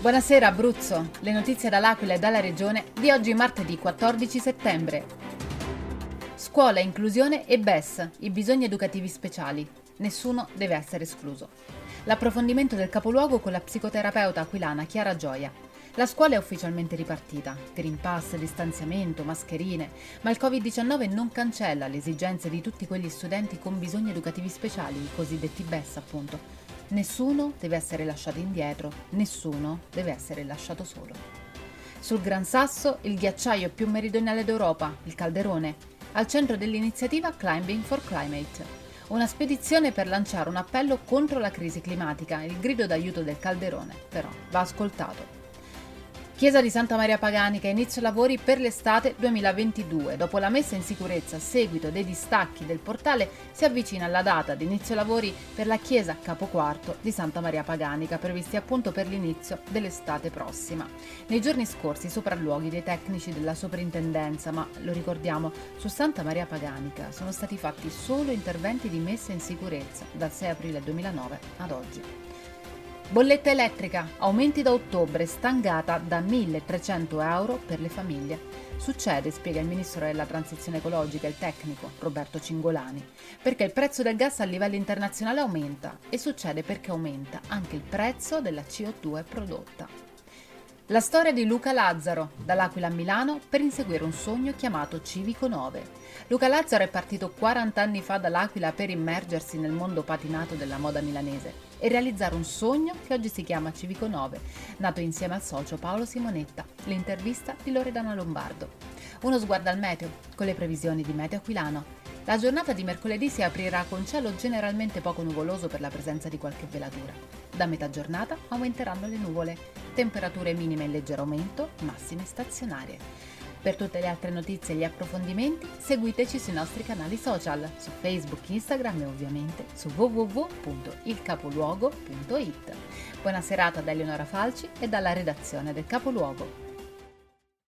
Buonasera Abruzzo, le notizie dall'Aquila e dalla Regione di oggi martedì 14 settembre. Scuola, inclusione e BES, i bisogni educativi speciali. Nessuno deve essere escluso. L'approfondimento del capoluogo con la psicoterapeuta aquilana Chiara Gioia. La scuola è ufficialmente ripartita. Green pass, distanziamento, mascherine, ma il Covid-19 non cancella le esigenze di tutti quegli studenti con bisogni educativi speciali, i cosiddetti BES appunto Nessuno deve essere lasciato indietro, nessuno deve essere lasciato solo. Sul Gran Sasso, il ghiacciaio più meridionale d'Europa, il Calderone, al centro dell'iniziativa Climbing for Climate. Una spedizione per lanciare un appello contro la crisi climatica, il grido d'aiuto del Calderone, però va ascoltato. Chiesa di Santa Maria Paganica inizio lavori per l'estate 2022. Dopo la messa in sicurezza a seguito dei distacchi del portale si avvicina la data di inizio lavori per la chiesa capoquarto di Santa Maria Paganica, previsti appunto per l'inizio dell'estate prossima. Nei giorni scorsi sopralluoghi dei tecnici della soprintendenza, ma lo ricordiamo, su Santa Maria Paganica sono stati fatti solo interventi di messa in sicurezza dal 6 aprile 2009 ad oggi. Bolletta elettrica, aumenti da ottobre, stangata da 1.300 euro per le famiglie. Succede, spiega il ministro della transizione ecologica e il tecnico Roberto Cingolani, perché il prezzo del gas a livello internazionale aumenta e succede perché aumenta anche il prezzo della CO2 prodotta. La storia di Luca Lazzaro, dall'Aquila a Milano, per inseguire un sogno chiamato Civico 9. Luca Lazzaro è partito 40 anni fa dall'Aquila per immergersi nel mondo patinato della moda milanese e realizzare un sogno che oggi si chiama Civico 9, nato insieme al socio Paolo Simonetta. L'intervista di Loredana Lombardo. Uno sguardo al meteo, con le previsioni di Meteo Aquilano. La giornata di mercoledì si aprirà con cielo generalmente poco nuvoloso per la presenza di qualche velatura. Da metà giornata aumenteranno le nuvole, temperature minime in leggero aumento, massime stazionarie. Per tutte le altre notizie e gli approfondimenti seguiteci sui nostri canali social, su Facebook, Instagram e ovviamente su www.ilcapoluogo.it. Buona serata da Eleonora Falci e dalla redazione del Capoluogo.